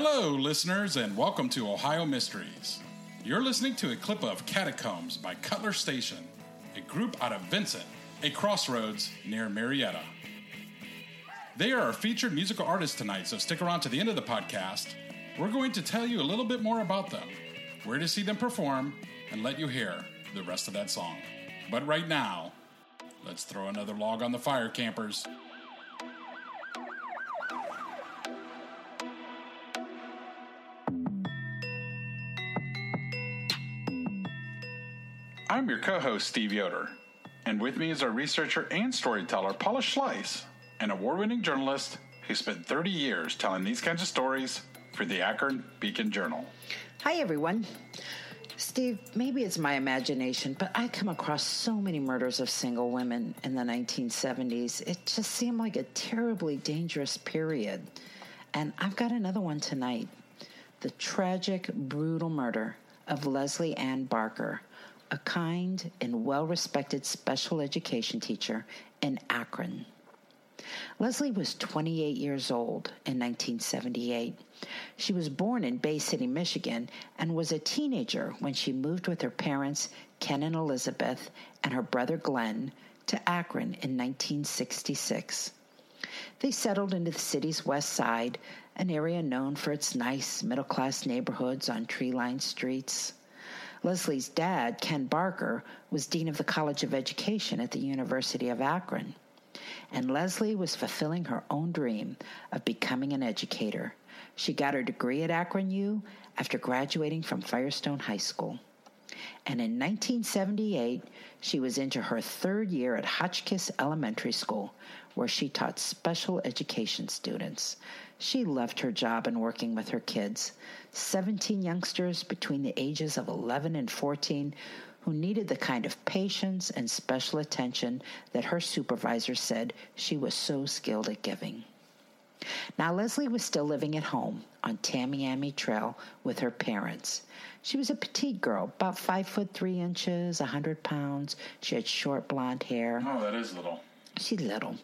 Hello, listeners, and welcome to Ohio Mysteries. You're listening to a clip of Catacombs by Cutler Station, a group out of Vincent, a crossroads near Marietta. They are our featured musical artists tonight, so stick around to the end of the podcast. We're going to tell you a little bit more about them, where to see them perform, and let you hear the rest of that song. But right now, let's throw another log on the fire, campers. I'm your co host, Steve Yoder, and with me is our researcher and storyteller, Paula Schleis, an award winning journalist who spent 30 years telling these kinds of stories for the Akron Beacon Journal. Hi, everyone. Steve, maybe it's my imagination, but I come across so many murders of single women in the 1970s. It just seemed like a terribly dangerous period. And I've got another one tonight the tragic, brutal murder of Leslie Ann Barker, a kind and well respected special education teacher in Akron. Leslie was 28 years old in 1978. She was born in Bay City, Michigan, and was a teenager when she moved with her parents, Ken and Elizabeth, and her brother Glenn, to Akron in 1966. They settled into the city's west side, an area known for its nice middle class neighborhoods on tree lined streets. Leslie's dad, Ken Barker, was Dean of the College of Education at the University of Akron. And Leslie was fulfilling her own dream of becoming an educator. She got her degree at Akron U after graduating from Firestone High School. And in 1978, she was into her third year at Hotchkiss Elementary School, where she taught special education students. She loved her job and working with her kids. 17 youngsters between the ages of 11 and 14 who needed the kind of patience and special attention that her supervisor said she was so skilled at giving. Now, Leslie was still living at home on Tamiami Trail with her parents. She was a petite girl, about five foot three inches, a hundred pounds. She had short blonde hair. Oh, that is little. She's little.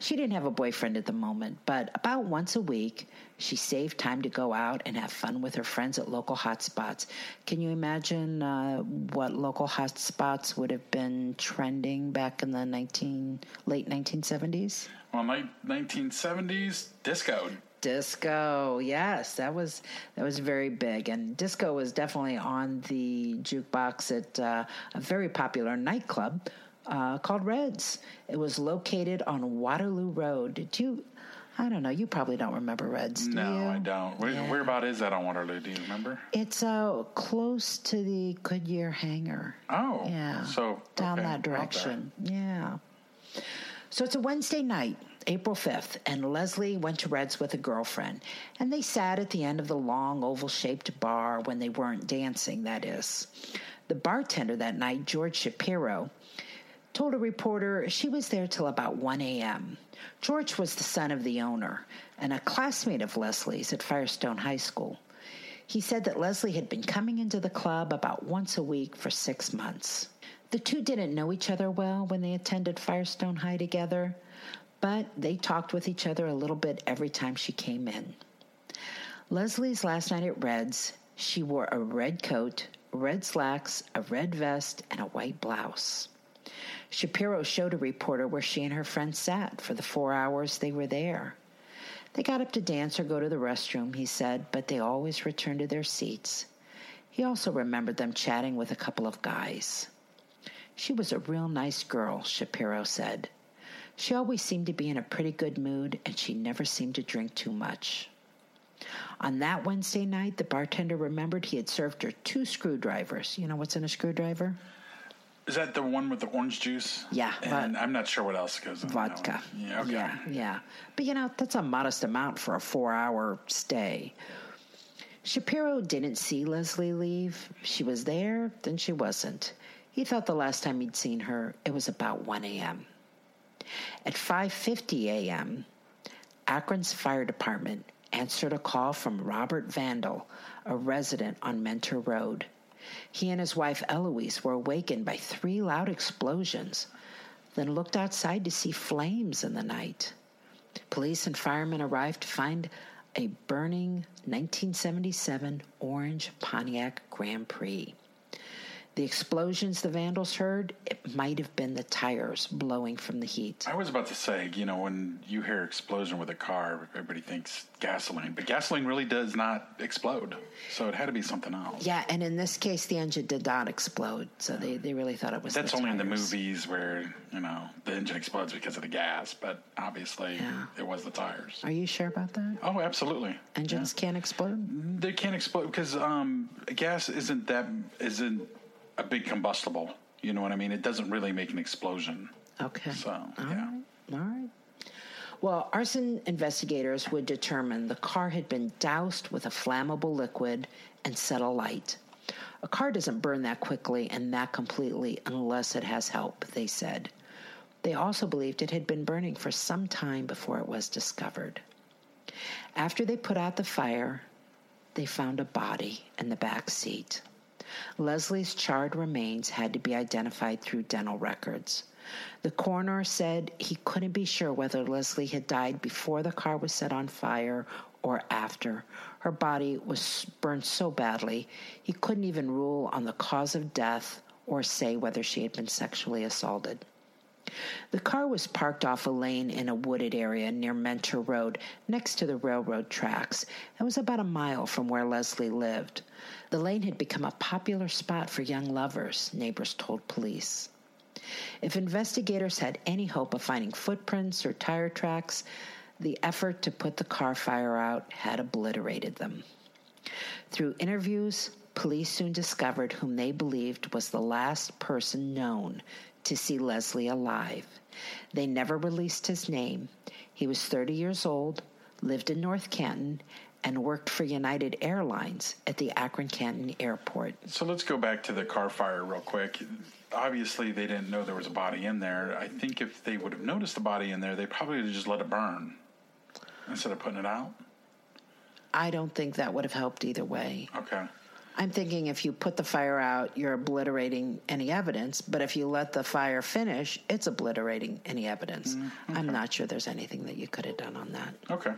She didn't have a boyfriend at the moment, but about once a week, she saved time to go out and have fun with her friends at local hotspots. Can you imagine uh, what local hotspots would have been trending back in the 19, late 1970s? Well, late 1970s, disco. Disco, yes, that was that was very big, and disco was definitely on the jukebox at uh, a very popular nightclub uh, called Reds. It was located on Waterloo Road. Did you? I don't know. You probably don't remember Reds. Do No, you? I don't. Where, Yeah. where about is that on Waterloo? Do you remember? It's uh, close to the Goodyear hangar. Oh, Yeah. So down okay, that direction. Yeah. So it's a Wednesday night, April 5th, and Leslie went to Red's with a girlfriend, and they sat at the end of the long oval shaped bar when they weren't dancing, that is. The bartender that night, George Shapiro, told a reporter she was there till about 1 a.m. George was the son of the owner and a classmate of Leslie's at Firestone High School. He said that Leslie had been coming into the club about once a week for six months. The two didn't know each other well when they attended Firestone High together, but they talked with each other a little bit every time she came in. Leslie's last night at Red's, she wore a red coat, red slacks, a red vest, and a white blouse. Shapiro showed a reporter where she and her friend sat for the four hours they were there. They got up to dance or go to the restroom, he said, but they always returned to their seats. He also remembered them chatting with a couple of guys. She was a real nice girl, Shapiro said. She always seemed to be in a pretty good mood, and she never seemed to drink too much. On that Wednesday night, the bartender remembered he had served her two screwdrivers. You know what's in a screwdriver? Is that the one with the orange juice? Yeah, And I'm not sure what else goes in Vodka. Yeah, okay. Yeah, yeah. But you know, that's a modest amount for a four hour stay. Shapiro didn't see Leslie leave. She was there, then she wasn't. He thought the last time he'd seen her, it was about 1 a.m. At 5:50 a.m., Akron's fire department answered a call from Robert Vandal, a resident on Mentor Road. He and his wife Eloise were awakened by three loud explosions, then looked outside to see flames in the night. Police and firemen arrived to find a burning 1977 orange Pontiac Grand Prix. The explosions the vandals heard, it might have been the tires blowing from the heat. I was about to say, you know, when you hear explosion with a car, everybody thinks gasoline, but gasoline really does not explode. So it had to be something else. Yeah, and in this case, the engine did not explode, so they, they really thought it was. That's only in the movies where, you know, the engine explodes because of the gas, but obviously Yeah. it was the tires. Are you sure about that? Oh, absolutely. Engines can't explode. They can't explode because um, gas isn't that isn't a big combustible. You know what I mean? It doesn't really make an explosion. Okay. So, All yeah. right. All right. Well, arson investigators would determine the car had been doused with a flammable liquid and set alight. A car doesn't burn that quickly and that completely unless it has help, they said. They also believed it had been burning for some time before it was discovered. After they put out the fire, they found a body in the back seat. Leslie's charred remains had to be identified through dental records. The coroner said he couldn't be sure whether Leslie had died before the car was set on fire or after. Her body was burned so badly, he couldn't even rule on the cause of death or say whether she had been sexually assaulted. The car was parked off a lane in a wooded area near Mentor Road, next to the railroad tracks, and was about a mile from where Leslie lived. The lane had become a popular spot for young lovers, neighbors told police. If investigators had any hope of finding footprints or tire tracks, the effort to put the car fire out had obliterated them. Through interviews, police soon discovered whom they believed was the last person known to see Leslie alive. They never released his name. He was 30 years old, lived in North Canton, and worked for United Airlines at the Akron Canton Airport. So let's go back to the car fire real quick. Obviously, they didn't know there was a body in there. I think if they would have noticed the body in there, they probably would have just let it burn instead of putting it out. I don't think that would have helped either way. Okay. I'm thinking if you put the fire out, you're obliterating any evidence, but if you let the fire finish, it's obliterating any evidence. Mm, I'm not sure there's anything that you could have done on that. Okay.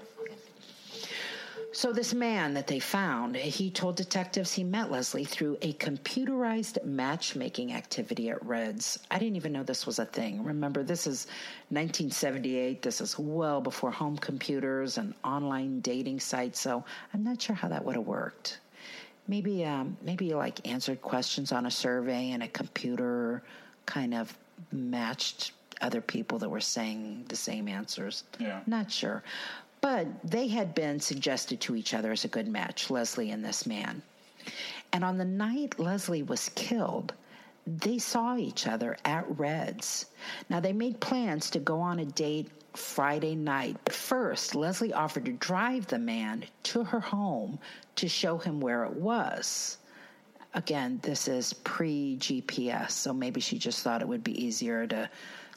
So, this man that they found, he told detectives he met Leslie through a computerized matchmaking activity at Reds. I didn't even know this was a thing. Remember, this is 1978. This is well before home computers and online dating sites, so I'm not sure how that would have worked. Maybe, um, maybe like answered questions on a survey and a computer kind of matched other people that were saying the same answers. Yeah. Not sure. But they had been suggested to each other as a good match, Leslie and this man. And on the night Leslie was killed, they saw each other at Red's. Now, they made plans to go on a date Friday night. But first, Leslie offered to drive the man to her home to show him where it was. Again, this is pre GPS, so maybe she just thought it would be easier to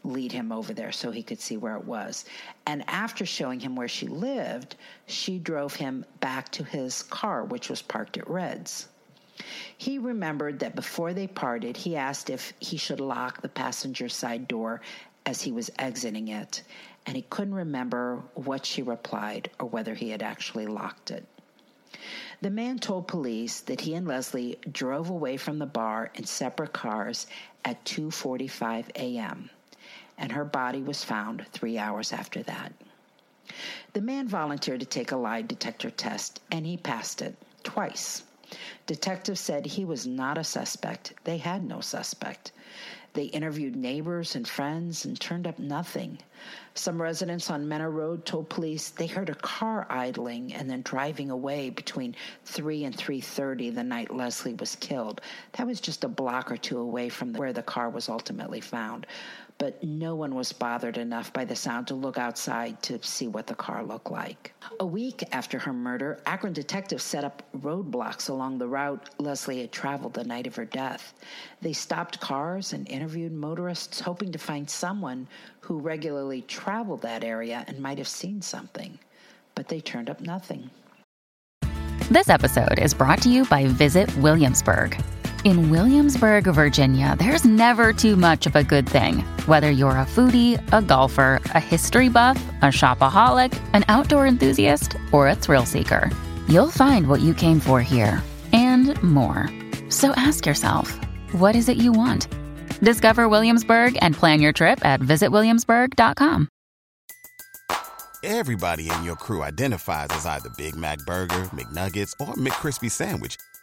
lead him over there so he could see where it was. And after showing him where she lived, she drove him back to his car, which was parked at Red's. He remembered that before they parted, he asked if he should lock the passenger side door as he was exiting it, and he couldn't remember what she replied or whether he had actually locked it. The man told police that he and Leslie drove away from the bar in separate cars at 2:45 a.m. and her body was found 3 hours after that. The man volunteered to take a lie detector test and he passed it twice. Detectives said he was not a suspect. They had no suspect. They interviewed neighbors and friends and turned up nothing. Some residents on Mentor Road told police they heard a car idling and then driving away between 3 and 3:30 the night Leslie was killed. That was just a block or two away from where the car was ultimately found but no one was bothered enough by the sound to look outside to see what the car looked like. A week after her murder, Akron detectives set up roadblocks along the route Leslie had traveled the night of her death. They stopped cars and interviewed motorists, hoping to find someone who regularly traveled that area and might have seen something. But they turned up nothing. This episode is brought to you by Visit Williamsburg. In Williamsburg, Virginia, there's never too much of a good thing. Whether you're a foodie, a golfer, a history buff, a shopaholic, an outdoor enthusiast, or a thrill seeker, you'll find what you came for here and more. So ask yourself, what is it you want? Discover Williamsburg and plan your trip at visitwilliamsburg.com. Everybody in your crew identifies as either Big Mac Burger, McNuggets, or McCrispy Sandwich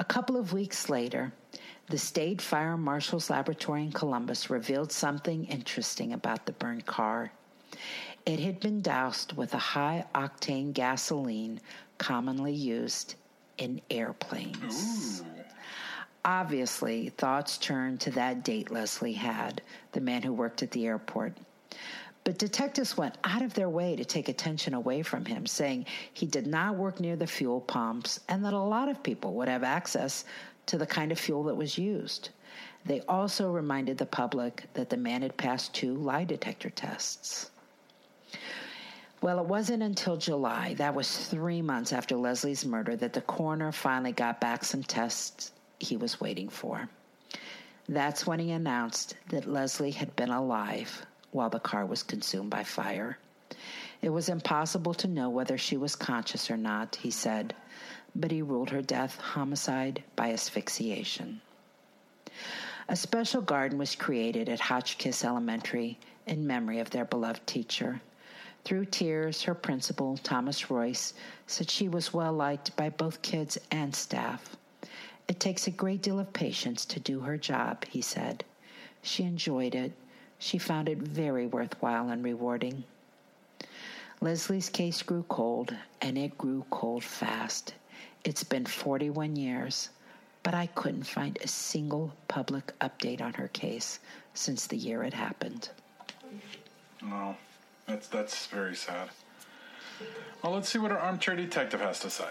A couple of weeks later, the State Fire Marshal's Laboratory in Columbus revealed something interesting about the burned car. It had been doused with a high octane gasoline commonly used in airplanes. Ooh. Obviously, thoughts turned to that date Leslie had, the man who worked at the airport. But detectives went out of their way to take attention away from him, saying he did not work near the fuel pumps and that a lot of people would have access to the kind of fuel that was used. They also reminded the public that the man had passed two lie detector tests. Well, it wasn't until July, that was three months after Leslie's murder, that the coroner finally got back some tests he was waiting for. That's when he announced that Leslie had been alive while the car was consumed by fire. It was impossible to know whether she was conscious or not, he said, but he ruled her death homicide by asphyxiation. A special garden was created at Hotchkiss Elementary in memory of their beloved teacher. Through tears, her principal, Thomas Royce, said she was well liked by both kids and staff. It takes a great deal of patience to do her job, he said. She enjoyed it she found it very worthwhile and rewarding. Leslie's case grew cold, and it grew cold fast. It's been 41 years, but I couldn't find a single public update on her case since the year it happened. No, that's that's very sad. Well, let's see what our armchair detective has to say.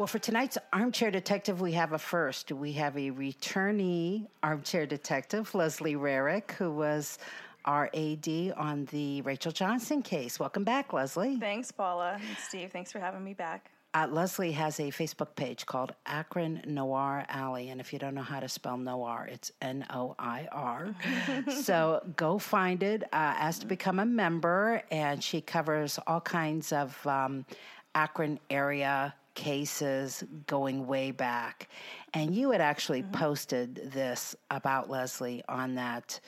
Well, for tonight's Armchair Detective, we have a first. We have a returnee Armchair Detective, Leslie Rarick, who was our AD on the Rachel Johnson case. Welcome back, Leslie. Thanks, Paula and Steve. Thanks for having me back. Uh, Leslie has a Facebook page called Akron Noir Alley. And if you don't know how to spell noir, it's N O I R. so go find it, uh, ask to become a member. And she covers all kinds of um, Akron area cases going way back. And you had actually mm-hmm. posted this about Leslie on that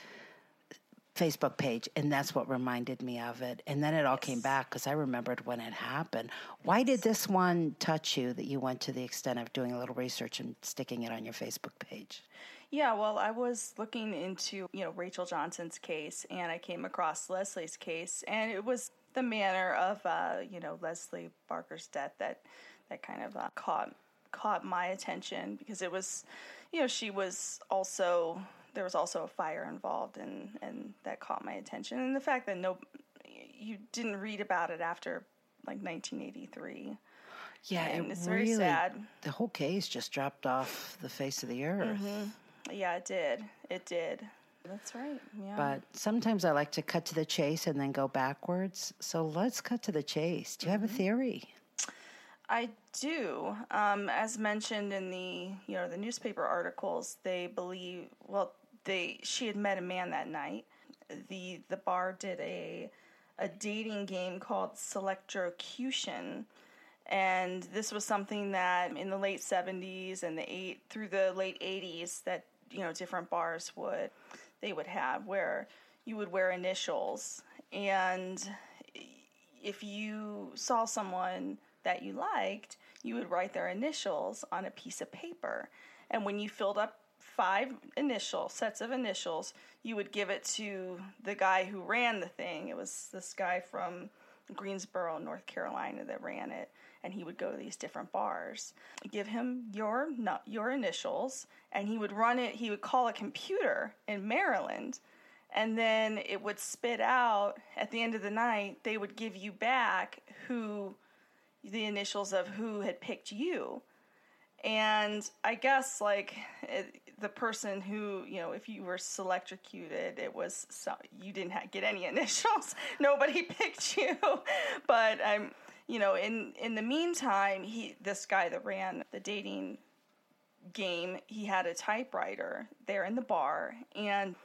Facebook page, and that's what reminded me of it. And then it all yes. came back because I remembered when it happened. Why did this one touch you that you went to the extent of doing a little research and sticking it on your Facebook page? Yeah, well, I was looking into, you know, Rachel Johnson's case and I came across Leslie's case and it was the manner of uh, you know, Leslie Barker's death that that kind of uh, caught caught my attention because it was, you know, she was also there was also a fire involved, and and that caught my attention. And the fact that no, you didn't read about it after like 1983. Yeah, And it it's very sad. The whole case just dropped off the face of the earth. Yeah, it did. It did. That's right. Yeah. But sometimes I like to cut to the chase and then go backwards. So let's cut to the chase. Do you have a theory? I do. Um, as mentioned in the you know the newspaper articles, they believe well they she had met a man that night. The the bar did a a dating game called Selectrocution. And this was something that in the late 70s and the eight through the late 80s that you know different bars would they would have where you would wear initials and if you saw someone that you liked, you would write their initials on a piece of paper. And when you filled up five initial sets of initials, you would give it to the guy who ran the thing. It was this guy from Greensboro, North Carolina that ran it, and he would go to these different bars. Give him your your initials, and he would run it. He would call a computer in Maryland and then it would spit out at the end of the night they would give you back who the initials of who had picked you. And i guess like it, the person who you know if you were selectrocuted it was so, you didn't ha- get any initials. Nobody picked you. But i'm you know in in the meantime he this guy that ran the dating game he had a typewriter there in the bar. And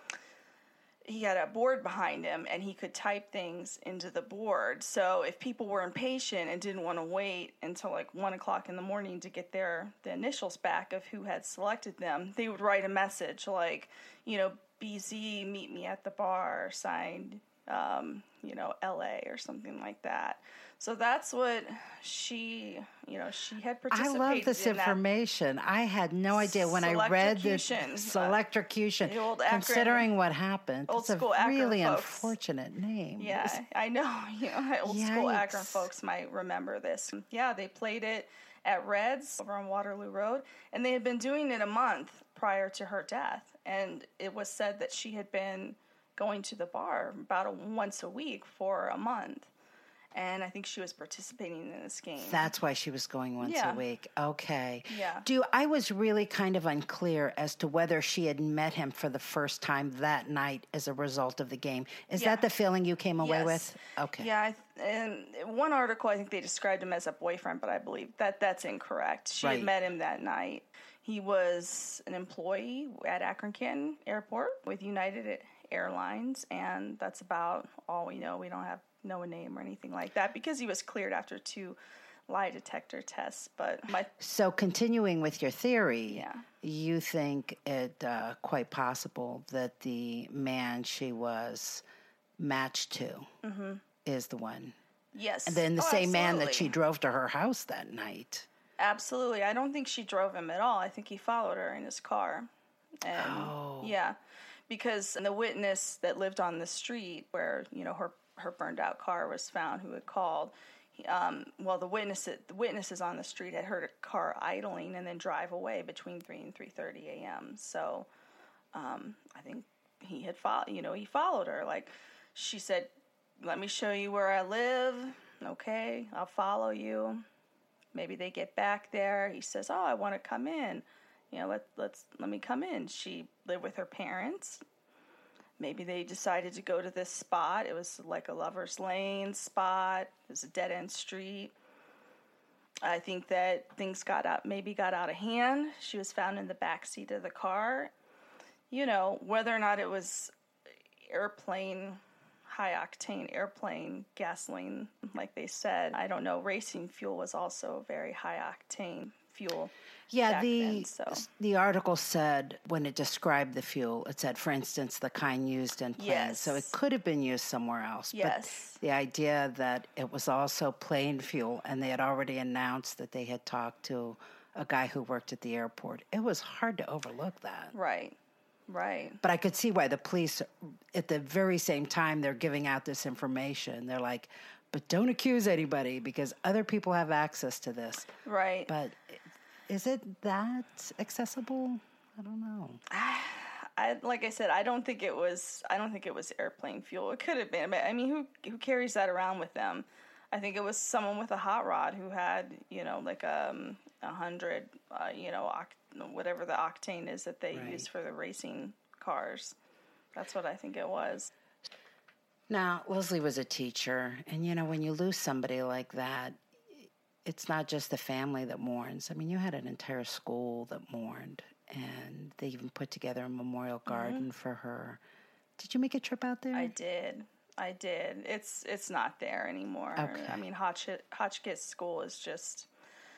he had a board behind him and he could type things into the board. So if people were impatient and didn't want to wait until like one o'clock in the morning to get their the initials back of who had selected them, they would write a message like, you know, BZ, meet me at the bar, signed, um, you know, LA or something like that. So that's what she, you know, she had participated. I love this in information. I had no idea when I read this Selectrocution. selectrocution. The old Akron- considering what happened, old it's a school Akron really folks. unfortunate name. Yeah, I know. You know, old school Akron folks might remember this. Yeah, they played it at Reds over on Waterloo Road, and they had been doing it a month prior to her death. And it was said that she had been going to the bar about a, once a week for a month. And I think she was participating in this game. That's why she was going once Yeah. a week. Okay. Yeah. Do I was really kind of unclear as to whether she had met him for the first time that night as a result of the game. Is Yeah. that the feeling you came away Yes. with? Okay. Yeah, I th- and one article I think they described him as a boyfriend, but I believe that that's incorrect. She Right. had met him that night. He was an employee at Akron Canton Airport with United Airlines, and that's about all we know. We don't have know a name or anything like that because he was cleared after two lie detector tests. But my So continuing with your theory, Yeah. you think it uh, quite possible that the man she was matched to is the one, yes, and then the Oh, same man that she drove to her house that night. Absolutely. I don't think she drove him at all. I think he followed her in his car. And Oh. yeah, because the witness that lived on the street where, you know, her her burned out car was found who had called um, well, the witness the witnesses on the street had heard a car idling and then drive away between three and three thirty a.m. So, um, I think he had followed. You know, he followed her. Like she said, "Let me show you where I live." Okay, I'll follow you maybe they get back there he says oh i want to come in you know let, let's let me come in. She lived with her parents. Maybe they decided to go to this spot. It was like a lover's lane spot. It was a dead end street. I think that things got out maybe got out of hand. She was found in the back seat of the car. You know whether or not it was airplane high octane airplane gasoline like they said i don't know. Racing fuel was also very high octane fuel Yeah, the then, so. the article said when it described the fuel, it said, for instance, the kind used in planes. So it could have been used somewhere else. Yes. But the idea that it was also plane fuel, and they had already announced that they had talked to a guy who worked at the airport, it was hard to overlook that. right right But I could see why the police, at the very same time they're giving out this information, they're like, but don't accuse anybody because other people have access to this. right But is it that accessible? I don't know. I like I said, I don't think it was. I don't think it was airplane fuel. It could have been. But I mean, who who carries that around with them? I think it was someone with a hot rod who had, you know, like um, a hundred, uh, you know, oct- whatever the octane is that they Right. use for the racing cars. That's what I think it was. Now, Leslie was a teacher, and you know, when you lose somebody like that, it's not just the family that mourns. I mean, you had an entire school that mourned, and they even put together a memorial garden for her. Did you make a trip out there? I did. I did. It's it's not there anymore. Okay. I mean, Hotchkiss, Hotchkiss School is just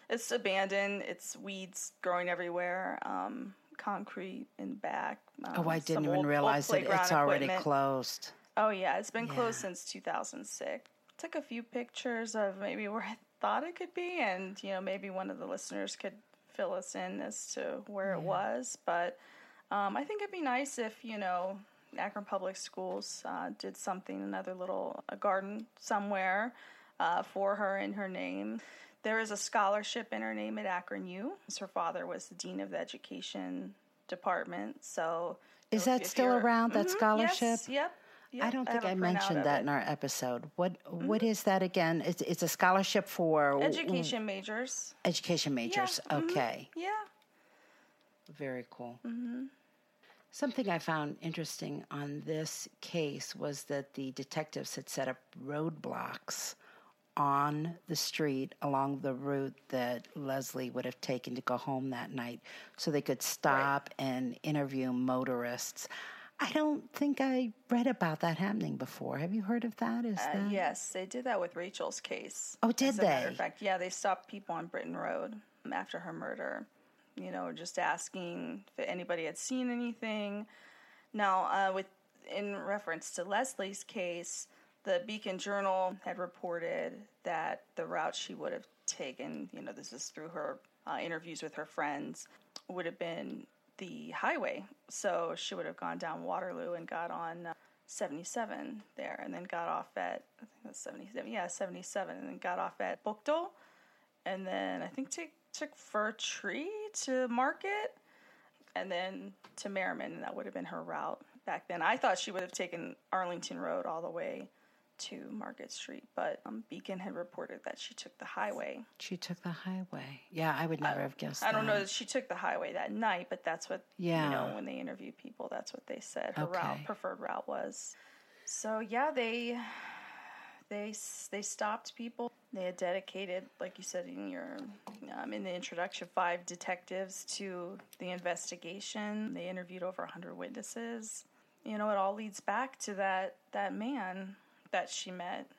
it's abandoned. It's weeds growing everywhere. Um, concrete in back. Um, oh, I didn't even old- old realize that it's already equipment. closed. Oh yeah, it's been closed since 2006. Took a few pictures of maybe where thought it could be, and you know maybe one of the listeners could fill us in as to where it was. But um, I think it'd be nice if you know Akron Public Schools uh, did something, another little a garden somewhere uh, for her in her name. There is a scholarship in her name at Akron U. Her father was the dean of the education department, so Is that still around, that Mhm, scholarship? Yes, yep. I don't think I, I, mentioned that it. Mm-hmm. in our episode. What what is that again? It's, it's a scholarship for Education majors. education majors. mhm. Okay. Yeah. Very cool. Something I found interesting on this case was that the detectives had set up roadblocks on the street along the route that Leslie would have taken to go home that night so they could stop and interview motorists. I don't think I read about that happening before. Have you heard of that? Is Uh, that yes, they did that with Rachel's case. Oh, did as a matter they? of fact, yeah, they stopped people on Brittain Road after her murder. You know, just asking if anybody had seen anything. Now, uh, with in reference to Leslie's case, the Beacon Journal had reported that the route she would have taken, you know, this is through her uh, interviews with her friends, would have been the highway. So she would have gone down Waterloo and got on uh, 77 there, and then got off at I think that's 77, yeah, 77, and then got off at Buchtel, and then I think took took Fir Tree to Market, and then to Merriman, and that would have been her route back then. I thought she would have taken Arlington Road all the way to Market Street, but um, Beacon had reported that she took the highway. she took the highway? Yeah, I would never have guessed. I don't know that. that she took the highway that night, but that's what you know when they interview people. That's what they said her route, preferred route was. So yeah, they they they stopped people. They had dedicated, like you said in your um, in the introduction, five detectives to the investigation. They interviewed over hundred witnesses. You know, it all leads back to that that man that she met.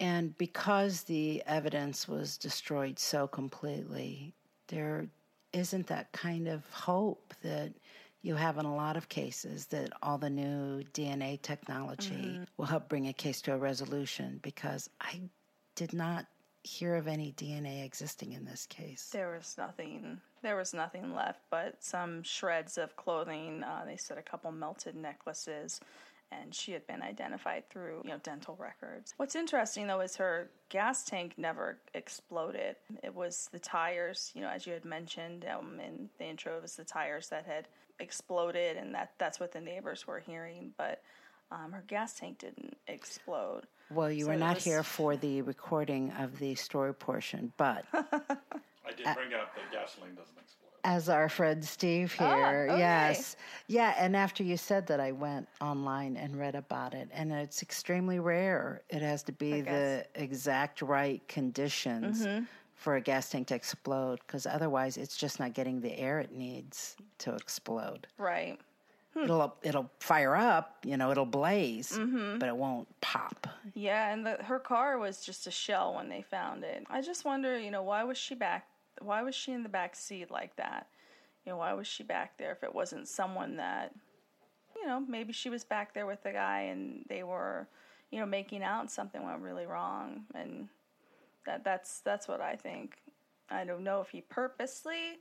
And because the evidence was destroyed so completely, there isn't that kind of hope that you have in a lot of cases that all the new DNA technology will help bring a case to a resolution because I did not hear of any DNA existing in this case. There was nothing. There was nothing left but some shreds of clothing. Uh, they said a couple melted necklaces, and she had been identified through you know dental records. What's interesting though is her gas tank never exploded. It was the tires, you know, as you had mentioned um, in the intro, it was the tires that had exploded, and that that's what the neighbors were hearing. But um, her gas tank didn't explode. Well, you So were not was- here for the recording of the story portion, but I did bring up that gasoline doesn't explode. as our friend Steve oh, here. okay. Yes. Yeah. And after you said that, I went online and read about it. And it's extremely rare. It has to be the exact right conditions mm-hmm. for a gas tank to explode because otherwise it's just not getting the air it needs to explode. Right. Hmm. It'll, it'll fire up, you know, it'll blaze, mm-hmm. but it won't pop. Yeah, and the, her car was just a shell when they found it. I just wonder, you know, why was she back? Why was she in the back seat like that? You know, why was she back there if it wasn't someone that, you know, maybe she was back there with the guy and they were, you know, making out and something went really wrong, and that that's that's what I think. I don't know if he purposely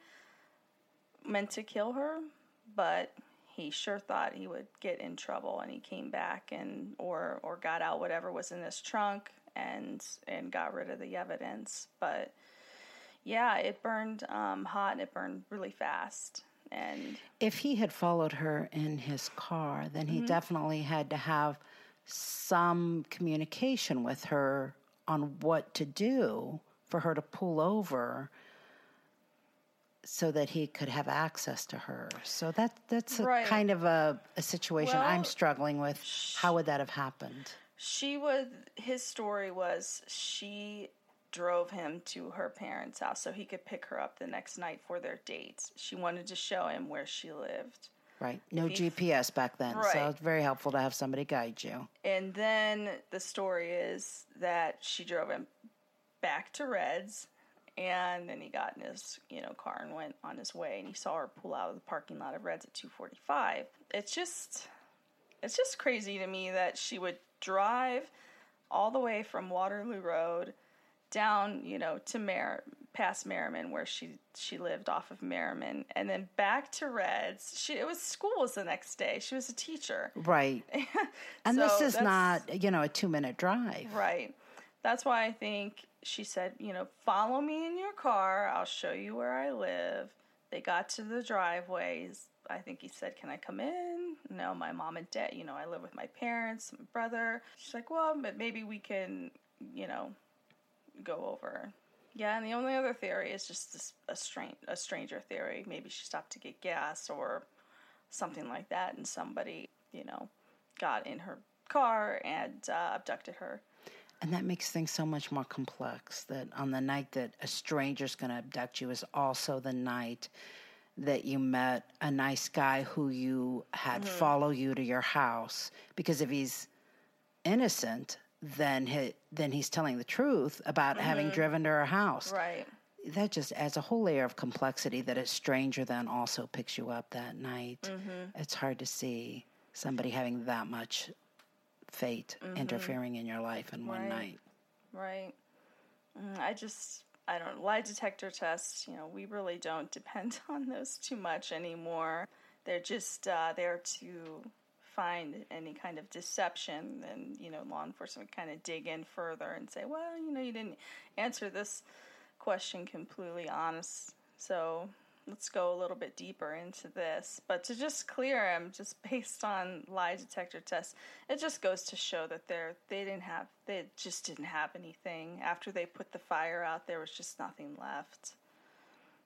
meant to kill her, but he sure thought he would get in trouble and he came back and or or got out whatever was in his trunk and and got rid of the evidence but yeah it burned um, hot and it burned really fast And If he had followed her in his car, then he definitely had to have some communication with her on what to do for her to pull over so that he could have access to her. So that that's a Right. kind of a, a situation I'm struggling with. How would that have happened? she was his story was she drove him to her parents' house so he could pick her up the next night for their date. She wanted to show him where she lived. Right. No he- GPS back then. So it's very helpful to have somebody guide you. And then the story is that she drove him back to Reds, and then he got in his you know car and went on his way, and he saw her pull out of the parking lot of Reds at two forty five. It's just, it's just crazy to me that she would drive all the way from Waterloo Road down, you know, to Mer past Merriman where she she lived off of Merriman and then back to Reds. She it was school was the next day. She was a teacher. Right. and this is not, you know, a two minute drive. Right. That's why I think she said, you know, follow me in your car. I'll show you where I live. They got to the driveways. I think he said, Can I come in? No, my mom and dad, you know, I live with my parents, my brother. She's like, Well, but maybe we can, you know, go over. Yeah, and the only other theory is just this, a, stran- a stranger theory. Maybe she stopped to get gas or something like that, and somebody, you know, got in her car and uh, abducted her. And that makes things so much more complex that on the night that a stranger's going to abduct you is also the night that you met a nice guy who you had follow you to your house. Because if he's innocent, then he, then he's telling the truth about having driven to her house. Right. That just adds a whole layer of complexity that a stranger then also picks you up that night. It's hard to see somebody having that much fate interfering in your life in one Right. night. Right. Mm, I just, I don't, lie detector tests, you know, we really don't depend on those too much anymore. They're just uh, there to find any kind of deception, and, you know, law enforcement kind of dig in further and say, well, you know, you didn't answer this question completely honest. So let's go a little bit deeper into this. But to just clear him, just based on lie detector tests, it just goes to show that they're they didn't have they just didn't have anything after they put the fire out. There was just nothing left.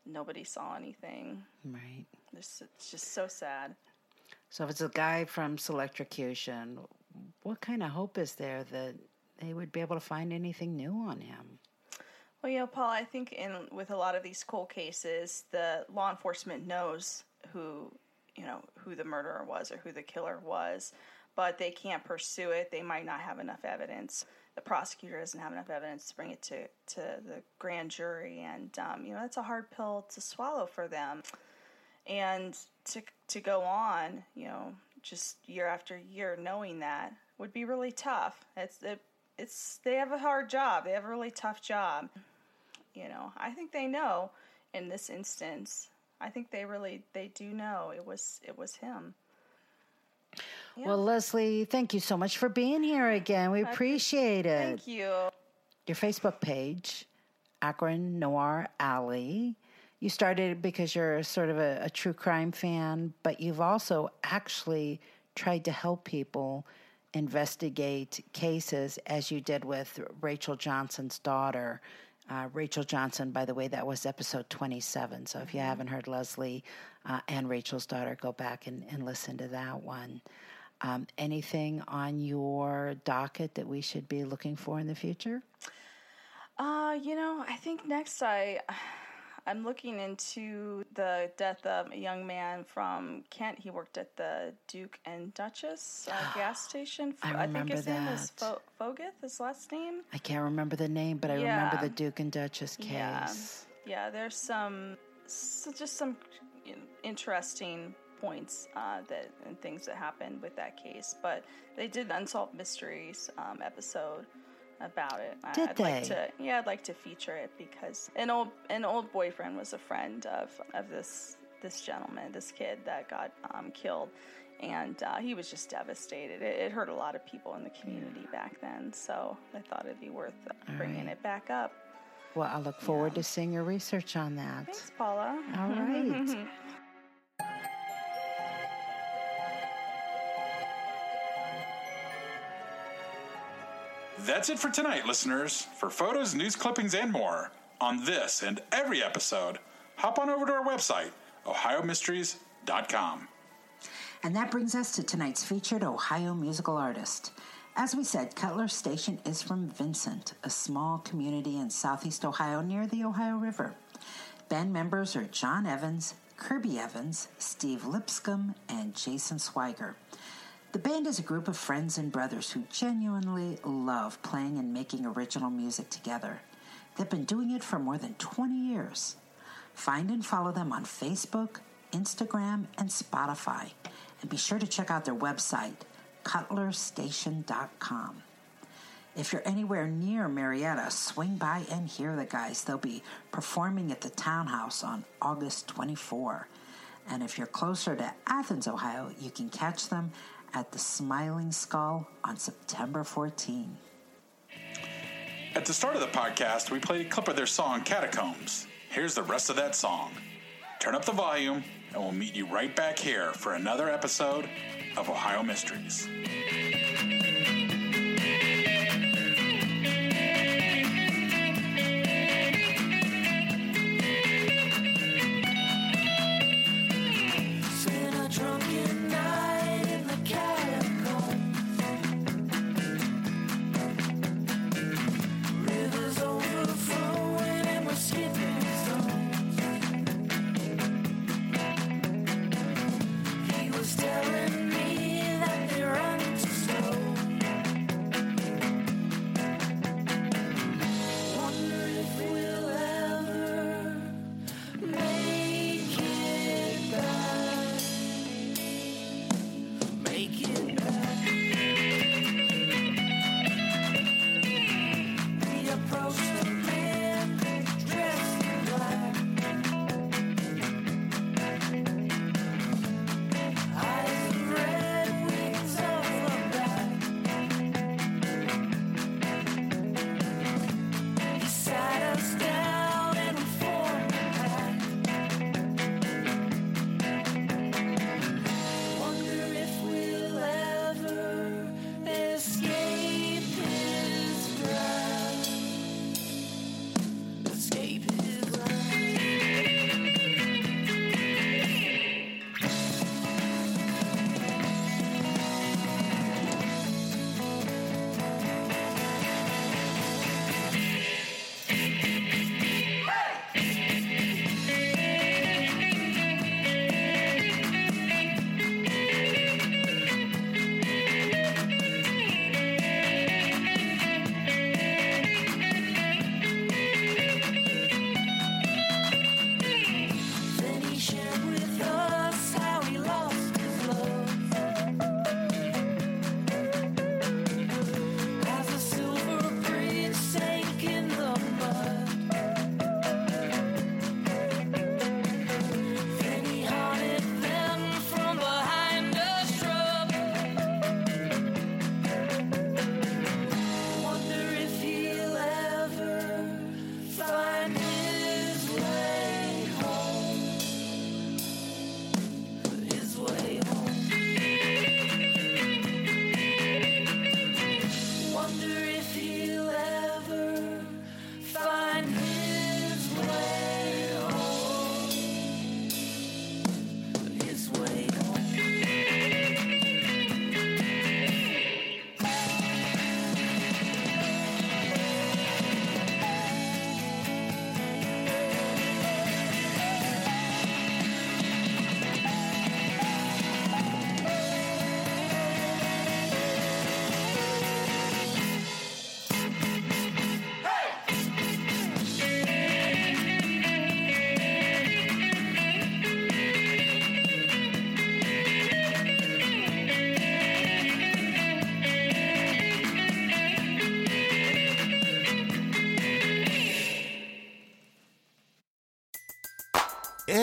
Nobody saw anything. Right. It's, it's just so sad. So if it's a guy from Selectrocution, what kind of hope is there that they would be able to find anything new on him? Well, you know, Paul, I think in with a lot of these cold cases, the law enforcement knows who, you know, who the murderer was or who the killer was, but they can't pursue it. They might not have enough evidence. The prosecutor doesn't have enough evidence to bring it to to the grand jury, and um, you know, that's a hard pill to swallow for them. And to to go on, you know, just year after year, knowing that would be really tough. It's it, it's they have a hard job. They have a really tough job. You know, I think they know in this instance. I think they really they do know it was it was him. Well, Leslie, thank you so much for being here again. We appreciate it. Thank you. Your Facebook page, Akron Noir Alley. You started because you're sort of a, a true crime fan, but you've also actually tried to help people investigate cases as you did with Rachel Johnson's daughter. Uh, Rachel Johnson, by the way, that was episode 27. So if you haven't heard Leslie uh, and Rachel's daughter, go back and, and listen to that one. Um, anything on your docket that we should be looking for in the future? Uh, you know, I think next I I'm looking into the death of a young man from Kent. He worked at the Duke and Duchess uh, gas station. I remember I think his name was that. Fo- Fogeth, his last name. I can't remember the name, but I remember the Duke and Duchess case. Yeah, yeah. There's some, s just some you know, interesting points uh, that and things that happened with that case. But they did an unsolved mysteries um, episode about it. Did I'd like to, yeah, I'd like to feature it because an old an old boyfriend was a friend of of this this gentleman, this kid that got um, killed. And uh, he was just devastated. It, it hurt a lot of people in the community back then, so I thought it'd be worth bringing right. it back up. Well, I look forward to seeing your research on that. Thanks, Paula. All right. That's it for tonight, listeners. For photos, news clippings, and more on this and every episode, hop on over to our website, ohiomysteries.com. And that brings us to tonight's featured Ohio musical artist. As we said, Cutler Station is from Vincent, a small community in southeast Ohio near the Ohio River. Band members are John Evans, Kirby Evans, Steve Lipscomb, and Jason Swiger. The band is a group of friends and brothers who genuinely love playing and making original music together. They've been doing it for more than 20 years. Find and follow them on Facebook, Instagram, and Spotify. And be sure to check out their website, cutlerstation.com. If you're anywhere near Marietta, swing by and hear the guys. They'll be performing at the Townhouse on August 24. And if you're closer to Athens, Ohio, you can catch them at the Smiling Skull on September 14. At the start of the podcast, we played a clip of their song Catacombs. Here's the rest of that song. Turn up the volume, and we'll meet you right back here for another episode of Ohio Mysteries.